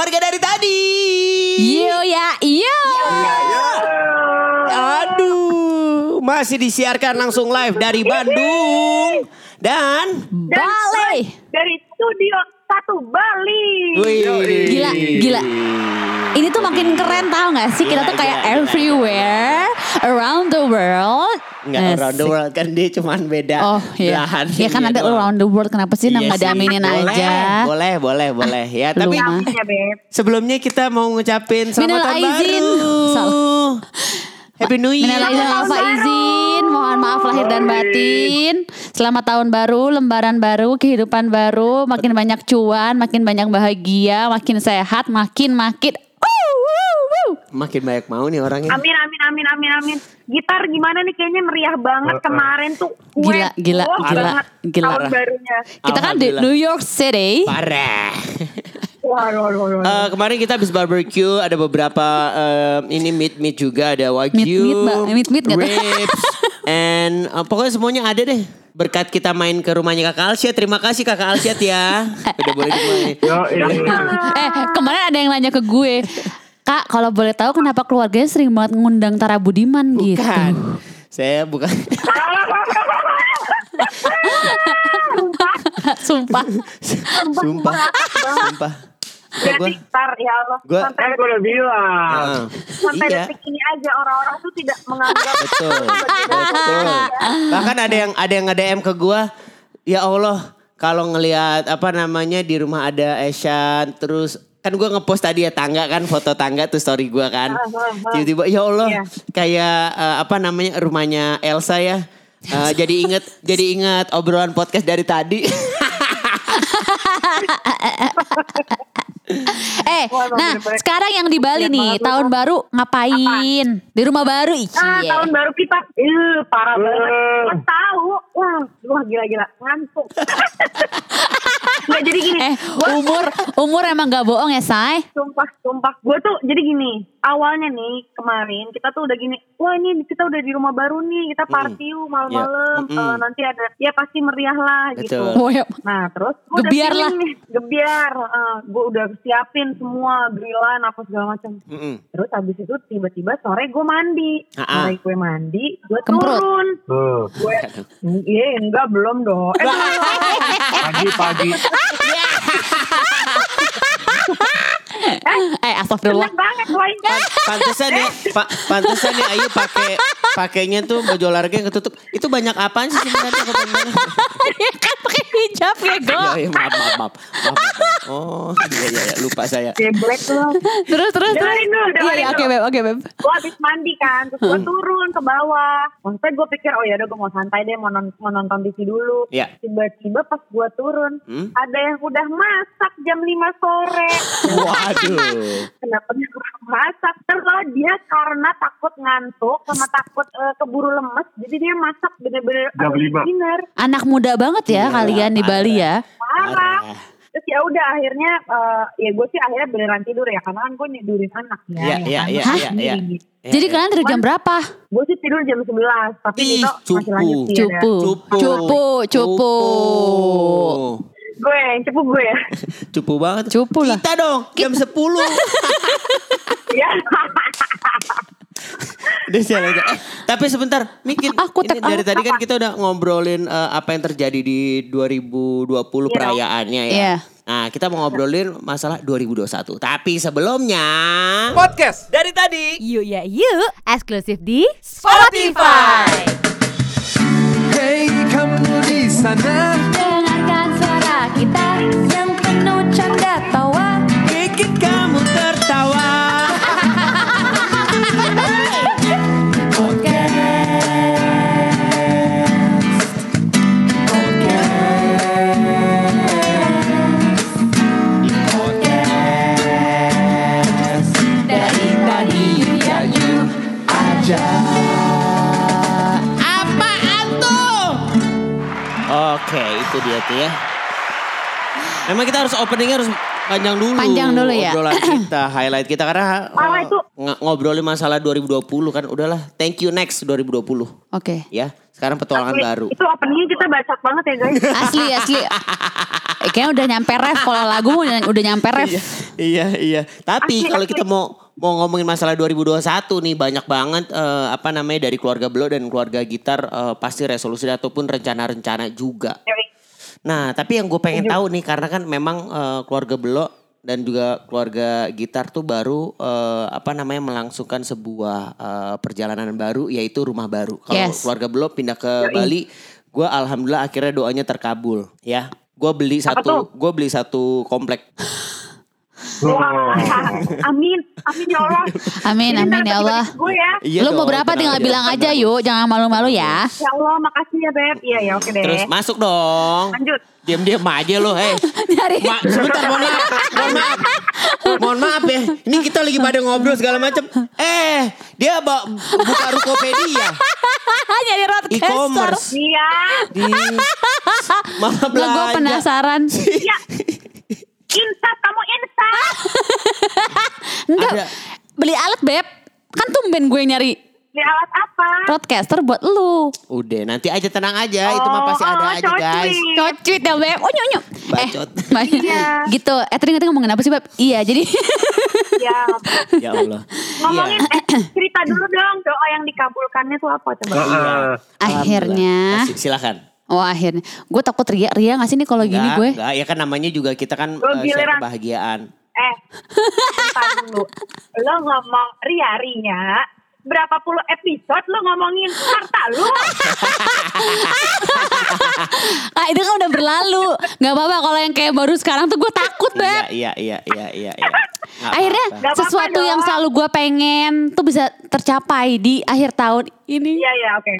warga dari tadi. Yo ya, yo. Aduh, masih disiarkan langsung live dari Bandung dan Balik. Dari studio satu Bali. Wih, Gila, gila. Ini tuh makin keren tau gak sih? Kita Gila, tuh kayak gila, gila. everywhere around the world. Enggak around the Asik. world kan dia cuman beda Oh iya. belahan Ya kan dunia ada doang. around the world. Kenapa sih Iya nggak sih. diaminin boleh, aja? Boleh, boleh, boleh. Ya, Lu tapi mah. Ya, Beb. sebelumnya kita mau ngucapin selamat tahun baru. Salah. Happy New Year. Minal aizin faizin, mohon maaf lahir dan batin. Selamat tahun baru, lembaran baru, kehidupan baru, makin banyak cuan, makin banyak bahagia, makin sehat, makin makin. Makin banyak mau nih orangnya. Amin amin amin amin amin. Gitar gimana nih kayaknya meriah banget kemarin tuh. Kue Gila, gila, wah gila, banget gila. Tahun barunya. Kita kan di. New York City. Parah. Eh, kemarin kita habis barbecue, ada beberapa eh, ini meat meat juga, ada wagyu, Meat-meat, Mbak. Meat-meat nggak tuh? ribs, and eh, pokoknya semuanya ada deh. Berkat kita main ke rumahnya Kakak Alsyat, terima kasih Kakak Alsyat ya. Udah boleh dimain. Eh, kemarin ada yang nanya ke gue. Kak, kalau boleh tahu kenapa keluarganya sering banget ngundang Tara Budiman gitu. Bukan. Saya bukan. Sumpah. Sumpah. Sumpah. Ya, Jadi gua, tar ya Allah. gua- sampai, Kan gue udah bilang. Ah, sampai iya. detik ini aja orang-orang tuh tidak menganggap Betul, betul. Bahkan ada yang ada yang nge-DM ke gua, ya Allah, kalau ngelihat apa namanya di rumah ada Eshan, terus kan gua ngepost tadi ya tangga kan foto tangga tuh story gua kan. Tiba-tiba ya Allah, Iya. kayak eh, apa namanya rumahnya Elsa ya. Eh, jadi inget jadi ingat obrolan podcast dari tadi. Eh, Wah, nah sekarang yang di Bali nih, banget tahun baru ngapain? Di rumah baru, Ah, icie. tahun baru kita, eh parah banget. Eh. Tahu, wah, wah gila-gila, ngantuk. Nggak jadi gini, Eh, gua umur umur emang gak bohong ya, Say? sumpah, sumpah. Gue tuh jadi gini, awalnya nih kemarin kita tuh udah gini, wah ini kita udah di rumah baru nih, kita party yuk malam-malam, Ya, mm-mm. Eh, nanti ada, ya pasti meriah lah gitu. Oh, ya. Nah terus gua udah Gebiar lah. nih, gebiar. gue udah siapin semua grillan apa segala macam. Mm-mm. Terus habis itu tiba-tiba sore gue mandi, Ah-ah. sore gue mandi, gue turun. Tuh. Gue, iya enggak belum dong. Eh, Pagi-pagi. Eh, astagfirullah. enak banget. Pantesan ya, pa, pantesan ya Ayu pakai pakainya tuh baju olahraga yang ketutup. Itu banyak apaan sih sebenarnya ya kan pakai hijab ya, Go. Ya, ya, maaf, maaf, maaf, maaf, maaf. Oh, iya, iya, iya, lupa saya. Geblek loh. Terus, terus, terus. Dulu, Iya, iya, oke, dulu. Beb, oke, Beb. gue habis mandi kan, terus gue turun ke bawah. Maksudnya gue pikir, oh ya udah gue mau santai deh, mau, non- mau nonton TV dulu. Iya. Tiba-tiba pas gue turun, Hmm? ada yang udah masak jam 5 sore. Waduh. Kenapa dia kurang masak? Terus kalau dia karena takut ngantuk sama takut eh, keburu lemes, jadi dia masak bener-bener dinner. Anak muda banget ya Iya, kalian di. Bali ya. Parah. Terus ya udah akhirnya eh, ya gue sih akhirnya beneran tidur ya karena kan gue nidurin anak ya. Iya, iya, iya, kan? iya, iya. Sendiri. Ya, Jadi ya. kalian tidur jam berapa? Gue sih tidur jam 11 tapi Ih, Dito cupu. masih lanjut sih ada. Cupu. Cupu. Cupu, cupu. Gue yang cepu gue ya. Cupu banget. Cupu lah. Kita dong, jam 10. Iya. Udah sial aja. Eh, tapi sebentar, Mikin. Aku ini dari tadi kan kita udah ngobrolin eh, apa yang terjadi di 2020 Iya. perayaannya ya. Iya. Nah, kita mau ngobrolin masalah 2021. Tapi sebelumnya Podcast dari tadi Yuk ya yuk, eksklusif di Spotify. Hey kamu di sana Memang kita harus openingnya harus Panjang dulu. Panjang dulu ya. Obrolan kita, highlight kita karena eh, itu. ng- ngobrolin masalah 2020 kan udahlah. Thank you next 2020. Oke. Ya, sekarang petualangan Asli, baru. Itu openingnya kita bacot banget ya guys. Asli asli. Eh, kayaknya udah nyampe ref kalau lagu udah, udah nyampe ref. iya, iya. Tapi Asli, kalau kita mau mau ngomongin masalah 2021 nih banyak banget eh, apa namanya dari keluarga Belo dan keluarga Gitar eh, pasti resolusi ataupun rencana-rencana juga. Yoi. Nah, tapi yang gue pengen tahu nih karena kan memang eh, keluarga Belo dan juga keluarga Gitar tuh baru eh, apa namanya melangsungkan sebuah eh, perjalanan baru yaitu rumah baru. Kalau Yes. keluarga Belo pindah ke Bali, gue alhamdulillah akhirnya doanya terkabul ya. Gue beli Apa satu, gue beli satu komplek. Wah, amin, amin ya Allah. Amin Ini amin ya Allah. Gue ya. Iya Lu mau berapa tenang tinggal aja. bilang aja yuk, jangan malu-malu ya. Ya Allah, makasih ya Beb. Iya ya, oke deh. Terus masuk dong. Lanjut. Diam-diam aja lo, hei. Nyari. Ma, sebentar, mohon maaf. Mohon maaf. Mohon maaf ya. Ini kita lagi pada ngobrol segala macam. Eh, dia bawa buka Rukopedia. Nyari roadcaster. E-commerce. Iya. Di Malah Nggak, gue belanja. penasaran. Iya. Insat, kamu insat. Enggak. Ada. Beli alat beb. Kan tumben gue nyari Di alat apa? roadcaster buat lu. Udah, nanti aja tenang aja. Itu mah pasti ada oh, aja, guys. Cocuit ya beb. Oh nyonyo. Bacot. Eh, Iya. gitu. Eh tadi ngerti ngomongin apa sih beb? Iya jadi. Ya. Ya Allah. Ngomongin, Iya. eh, cerita dulu dong doa yang dikabulkannya tuh apa coba? Heeh. akhirnya. Silakan. Oh akhirnya. Gue takut ria. Ria gak sih nih kalau gini gue? enggak, ya kan namanya juga kita kan Lu eh, share kebahagiaan. Eh, dulu. Lo ngomong ria-rinya, berapa puluh episode lo ngomongin harta lo? Ah itu kan udah berlalu. Gak apa-apa kalau yang kayak baru sekarang tuh gue takut beb. Iya, iya, iya, iya, iya. Nggak Akhirnya. Gak apa-apa sesuatu yang dong. selalu gue pengen tuh bisa tercapai di akhir tahun ini. Iya, iya, oke.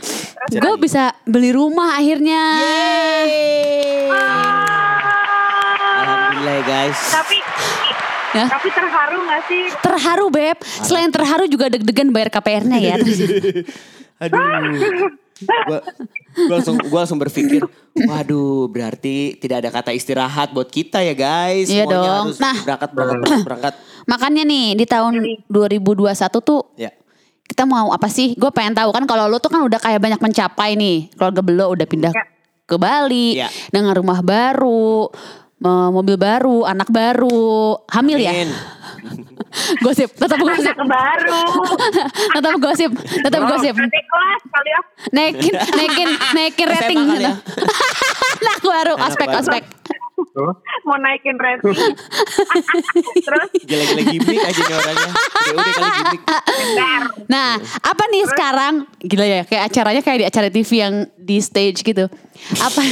Terus, Gue bisa beli rumah akhirnya. Yeay. ah, Alhamdulillah ya, guys. tapi, Ya. tapi terharu gak sih? Terharu beb. Selain terharu juga deg-degan bayar KPR-nya ya. Aduh. Gua, gua langsung gua langsung berpikir, waduh, berarti tidak ada kata istirahat buat kita ya, guys. Iya Semuanya dong. harus Nah. berangkat berangkat berangkat, berangkat. Makanya nih di tahun 2021 tuh Ya. kita mau apa sih? Gue pengen tahu kan kalau lo tuh kan udah kayak banyak mencapai nih. Keluarga Belo udah pindah Ya. ke Bali Ya. dengan rumah baru, eh, mobil baru, anak baru, hamil ya. Gosip, tetap gosip. Anak baru. tetap gosip, tetap gosip. Nanti kelas kali ya. Naikin, naikin, naikin rating gitu. ya. anak baru, aspek, aspek. Mau naikin rating. Terus, Gila-gila gimmick aja nih orangnya. Udah, udah kali gimmick. bentar. Nah, apa nih sekarang? Gila ya, kayak acaranya kayak di acara TV yang di stage gitu. Apa?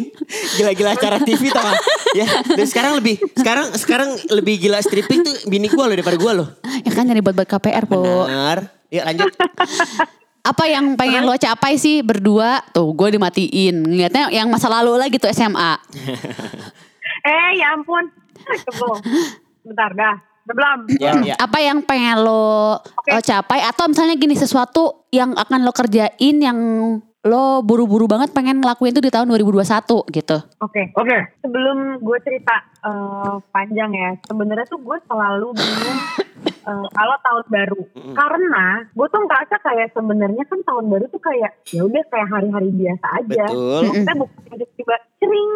Gila-gila acara TV tau gak? Ya, dan sekarang lebih sekarang sekarang lebih gila stripping tuh bini gua loh daripada gua loh. ya kan nyari buat buat KPR, Po. Benar. Yuk lanjut. Apa yang pengen lo capai sih berdua? Tuh, gue dimatiin. Ngeliatnya yang masa lalu lagi tuh SMA. Eh, ya ampun. Tunggu. Bentar dah. Belum? Ya, ya. Apa yang pengen lo, Oke. lo capai? Atau misalnya gini, sesuatu yang akan lo kerjain yang lo buru-buru banget pengen ngelakuin itu di tahun 2021 gitu. Oke. Oke. Sebelum gue cerita eh, panjang ya, sebenarnya tuh gue selalu bingung eh, kalau tahun baru. Karena gue tuh ngerasa kayak sebenarnya kan tahun baru tuh kayak ya udah kayak hari-hari biasa aja. Betul. Kita bukan tiba-tiba sering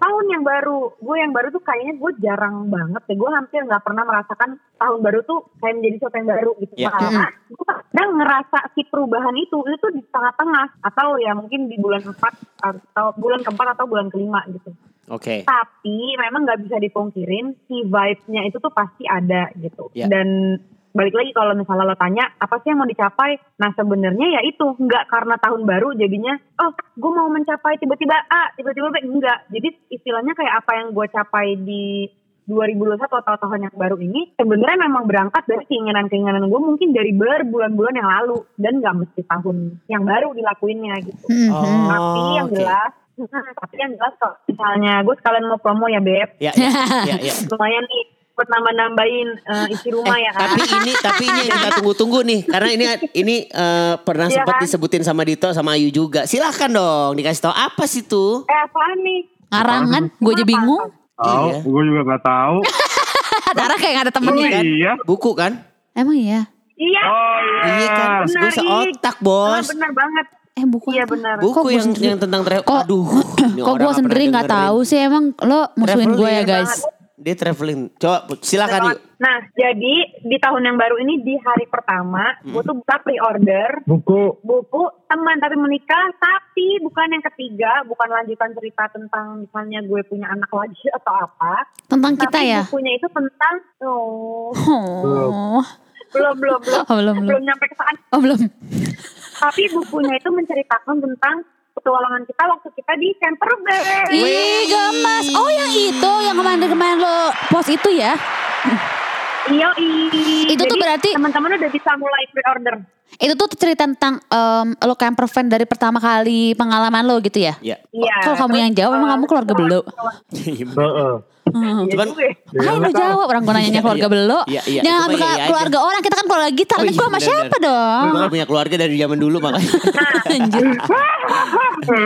tahun yang baru. Gue yang baru tuh kayaknya gue jarang banget ya. Gue hampir nggak pernah merasakan tahun baru tuh kayak menjadi sesuatu yang baru gitu. Ya. Karena gue kadang ngerasa si perubahan itu itu tuh di tengah-tengah atau ya mungkin di bulan keempat atau bulan keempat atau bulan kelima gitu. Oke. Tapi memang nggak bisa dipungkirin si vibes-nya itu tuh pasti ada gitu. Ya. Dan balik lagi kalau misalnya lo tanya apa sih yang mau dicapai? Nah sebenarnya ya itu nggak karena tahun baru jadinya oh gue mau mencapai tiba-tiba A tiba-tiba B enggak. Jadi istilahnya kayak apa yang gue capai di 2021 atau tahun yang baru ini sebenarnya memang berangkat dari keinginan-keinginan gue mungkin dari berbulan-bulan yang lalu dan nggak mesti tahun yang baru dilakuinnya gitu. Hmm. Oh, tapi yang oke. jelas tapi yang jelas kalau misalnya gue sekalian mau promo ya beb Ya, ya, ya, ya. lumayan nih buat nambah-nambahin eh, isi rumah Eh, ya kan tapi ini tapi ini yang kita tunggu-tunggu nih karena ini ini eh, pernah Iya sempat kan? disebutin sama Dito sama Ayu juga. Silahkan dong dikasih tahu apa sih tuh? eh apaan nih Ngarangan, gue aja bingung. Tahu, Iya. gue juga gak tahu. Tara kayak gak ada Oh temennya. kan? iya. Buku kan? Emang iya? Iya. Oh iya. Iya kan? Benar, Gue seotak Ah, bos. benar banget. Eh buku Iya benar. Buku Kok yang sendiri- yang tentang travel. Kok- Aduh. Kok gue sendiri nggak tahu sih emang lo musuhin gue ya Traveling. guys. Dia traveling. Coba silakan yuk. Nah, jadi di tahun yang baru ini di hari pertama, gue tuh buka pre-order Buku. buku teman tapi menikah, tapi bukan yang ketiga, bukan lanjutan cerita tentang misalnya gue punya anak lagi atau apa. Tentang kita tapi ya. bukunya itu tentang oh Oh, belum belum belum Oh, belum, belum. nyampe ke sana. oh belum. Tapi bukunya itu menceritakan tentang petualangan kita waktu kita di Canterbury. Ih gemas. Oh yang itu yang kemarin-kemarin lo post itu ya. Iya, Itu tuh berarti- teman-teman udah bisa mulai pre-order. Itu tuh cerita tentang em, lo camper fan dari pertama kali pengalaman lo gitu ya. Ya. Iya. Kalau kamu yang jawab emang kamu keluarga belo. Heeh. Hmm. Iya Cuman ya. Hai lo jawab orang gue nanyanya keluarga Iya, belo. iya, iya. Jangan ambil iya aja. keluarga orang kita kan keluarga kita. Oh Tapi iya, gue sama siapa dong? Gue punya keluarga dari zaman dulu makanya.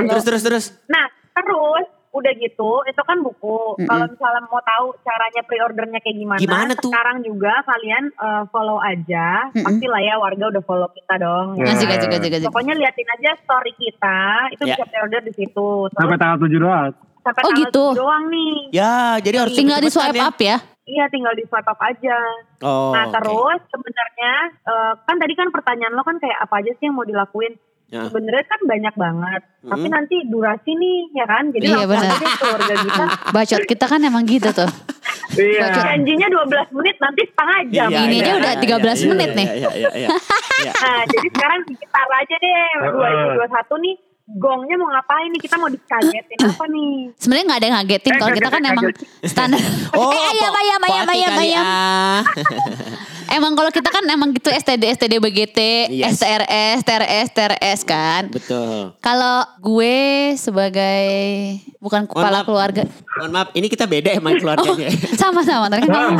Terus terus terus. Nah, terus udah gitu, itu kan buku. Kalau misalnya mau tahu caranya pre-ordernya kayak gimana, Gimana tuh? sekarang juga kalian eh, follow aja. Pasti lah ya warga udah follow kita dong. ya. Asik asik asik asik. Pokoknya liatin aja story kita, itu Ya. bisa pre-order di situ. Terus Sampai tanggal 7 doang. sampai Oh, tanggal gitu. 7 doang nih. Ya, jadi harus Tinggal di swipe ya. up ya. Iya, tinggal di swipe up aja. Oh. nah, terus sebenarnya eh, kan tadi kan pertanyaan lo kan kayak apa aja sih yang mau dilakuin? Ya. Sebenarnya kan banyak banget. Tapi Mm. nanti durasi nih, ya kan? Jadi Iya, langsung aja keluarga kita. Bacot kita kan emang gitu tuh. Iya. Janjinya 12 menit, nanti setengah jam. Iya, Ini iya, aja iya, udah iya, 13 iya, menit iya, nih. Iya, iya, iya. Iya. Nah, jadi sekarang kita aja deh 2021 nih gongnya mau ngapain nih? Kita mau dikagetin apa nih? Sebenarnya nggak ada yang ngagetin Eh, kalau kita kan kaget, emang standar. Oh, eh ayam ayam ayam ayam ayam. Emang kalau kita kan emang gitu STD STD BGT, Yes. STRS, TRS, TRS kan. Betul. Kalau gue sebagai bukan kepala maaf. keluarga. Mohon maaf, ini kita beda emang Oh, keluarganya. sama-sama. Tadi kan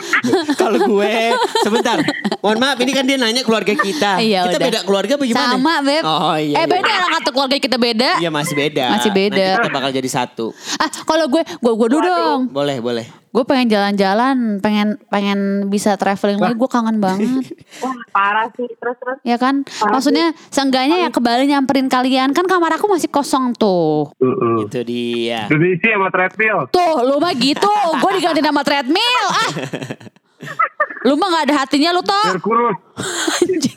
Kalau gue sebentar. Mohon maaf, ini kan dia nanya keluarga kita. Iya, kita udah. beda keluarga apa gimana? Sama, Beb. Oh iya. eh iya. beda orang kata keluarga kita beda. Iya masih beda. Masih beda. Nanti kita bakal jadi satu. Ah, kalau gue, gue gue dulu dong. Boleh, boleh. Gue pengen jalan-jalan, pengen pengen bisa traveling lagi. Gue kangen banget. Wah, parah sih. Terus-terus. ya kan? Maksudnya seenggaknya ya ke Bali nyamperin kalian. Kan kamar aku masih kosong tuh. Heeh. Itu dia. Udah diisi sama treadmill. Tuh, lu mah gitu. Gue diganti nama treadmill. Ah. Lu mah gak ada hatinya lu toh. Biar kurus.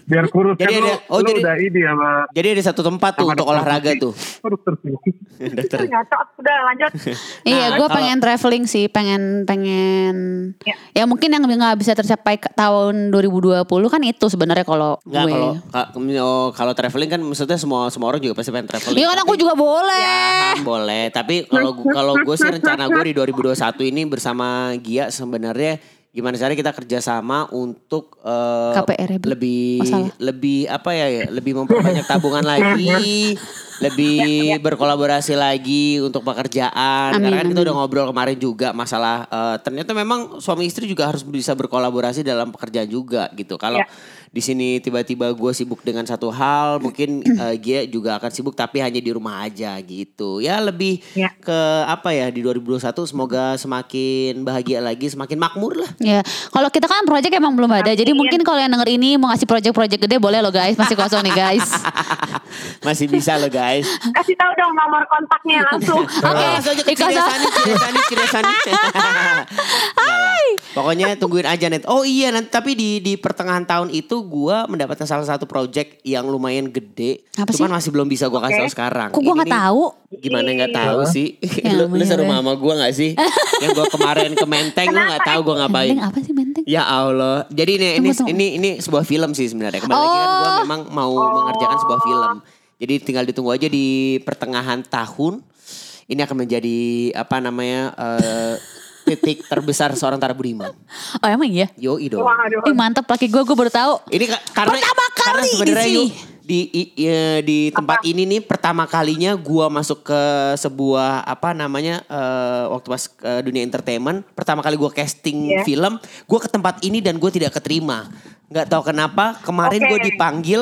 Biar kurus Jadi kan lu, ada- oh, lu jadi- udah ini sama Jadi ada satu tempat tuh untuk olahraga tuh. Dokter udah lanjut. Iya, Nah, gue kalau- pengen traveling sih, pengen pengen Ya. ya mungkin yang nggak bisa tercapai ke tahun 2020 kan itu sebenarnya kalau Enggak gue. kalau ka- oh, kalau traveling kan maksudnya semua semua orang juga pasti pengen traveling. Iya kan aku juga boleh. Paham, boleh. Tapi kalau kalau gue sih rencana gue di 2021 ini bersama Gia sebenarnya gimana caranya kita kerjasama untuk eh, KPR ya, lebih Masalah. lebih apa ya ya, lebih memperbanyak tabungan lagi lebih berkolaborasi lagi untuk pekerjaan Amin, karena kan kita amin. udah ngobrol kemarin juga masalah eh, ternyata memang suami istri juga harus bisa berkolaborasi dalam pekerjaan juga gitu kalau Ya. di sini tiba-tiba gue sibuk dengan satu hal, mungkin eh, Gia juga akan sibuk tapi hanya di rumah aja gitu. Ya lebih Ya. ke apa ya di 2021 semoga semakin bahagia lagi, semakin makmur lah. Ya, kalau kita kan project emang belum ada. Jadi Amin. mungkin kalau yang denger ini mau ngasih project-project gede boleh loh guys, masih kosong nih guys. Masih bisa loh guys. Kasih tahu dong nomor kontaknya langsung. Oke, Langsung aja ke Ika, Ciresani, Ciresani, Ciresani. Pokoknya tungguin aja net. Oh iya nanti tapi di di pertengahan tahun itu gua mendapatkan salah satu project yang lumayan gede. Apa Cuman sih? masih belum bisa gua kasih Oke. tahu sekarang. Kok gue nggak tahu? Gimana nggak tahu sih? Ya, lu, lu serumah sama gue gak sih? yang gue kemarin ke Menteng lu nggak tahu gue ngapain? Benteng apa sih benteng? Ya Allah. Jadi ini ini Tunggu, tunggu. ini ini sebuah film sih sebenarnya. Kembali lagi kan gue Oh. memang mau mengerjakan sebuah film. Jadi tinggal ditunggu aja di pertengahan tahun. Ini akan menjadi apa namanya eh, titik terbesar seorang Tara Budiman. Oh emang iya? Yo dong. Waduh. Ih mantep laki gue, gue baru tahu. Ini ka- karena Pertama karena kali di sebenarnya sini. yuk, di i- ya, di tempat ini nih pertama kalinya gua masuk ke sebuah apa namanya eh, waktu pas ke dunia entertainment pertama kali gua casting Iya. film gua ke tempat ini dan gue tidak keterima nggak tahu kenapa kemarin Oke. gue dipanggil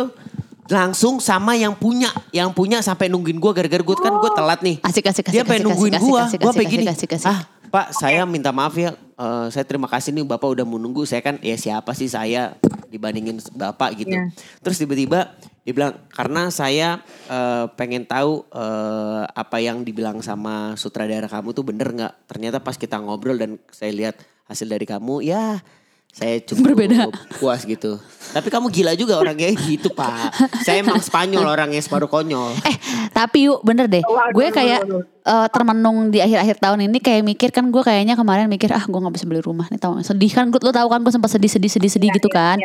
langsung sama yang punya yang punya sampai nungguin gua gara-gara gue kan gue telat nih Asik asik asik. dia pengen asik, nungguin asik, gua asik, gua asik, pengen gini asik, asik, asik. ah pak saya minta maaf ya eh, saya terima kasih nih bapak udah menunggu. Saya kan ya siapa sih saya dibandingin bapak gitu. Iya. Terus tiba-tiba dia bilang karena saya eh, pengen tahu eh, apa yang dibilang sama sutradara kamu tuh bener nggak? Ternyata pas kita ngobrol dan saya lihat hasil dari kamu ya saya cukup Berbeda. puas gitu. Tapi kamu gila juga orangnya gitu pak. Saya emang Spanyol orangnya separuh konyol. Eh tapi yuk bener deh Waduh, Gue kayak waduh. eh, termenung di akhir-akhir tahun ini Kayak mikir kan gue kayaknya kemarin mikir Ah gue gak bisa beli rumah nih tau gak? Sedih kan Lu tau kan gue sempat sedih-sedih-sedih-sedih gitu kan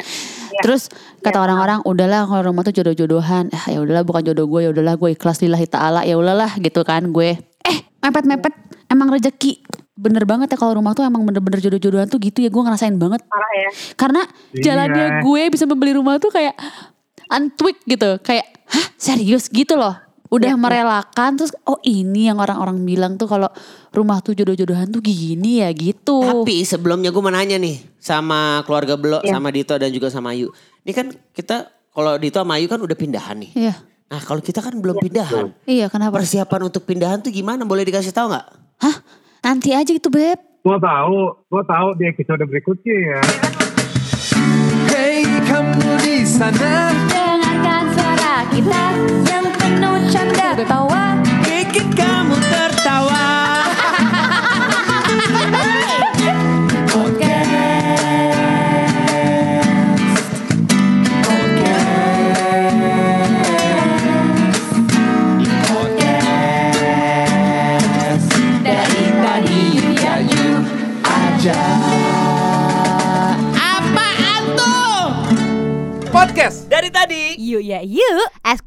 Terus kata orang-orang Udahlah kalau rumah tuh jodoh-jodohan ah, Ya udahlah bukan jodoh gue Ya udahlah gue ikhlas lillahi ta'ala Ya udahlah gitu kan gue Eh mepet-mepet Emang rezeki Bener banget ya kalau rumah tuh emang bener-bener jodoh-jodohan tuh gitu ya Gue ngerasain banget Parah ya. Karena Iya. jalannya gue bisa membeli rumah tuh kayak untwik gitu. Kayak, hah serius gitu loh. Udah merelakan terus, oh ini yang orang-orang bilang tuh kalau rumah tuh jodoh-jodohan tuh gini ya gitu. Tapi sebelumnya gue mau nanya nih sama keluarga Belo, Iya. sama Dito dan juga sama Ayu. Ini kan kita kalau Dito sama Ayu kan udah pindahan nih. Iya. Nah kalau kita kan belum pindahan. Iya kenapa? Persiapan untuk pindahan tuh gimana? Boleh dikasih tahu nggak? Hah? Nanti aja gitu Beb. Gua tahu, gua tahu di episode berikutnya ya. Hey kamu di sana Dengarkan suara kita yang penuh canda tawa.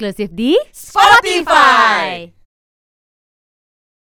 Eksklusif di Spotify.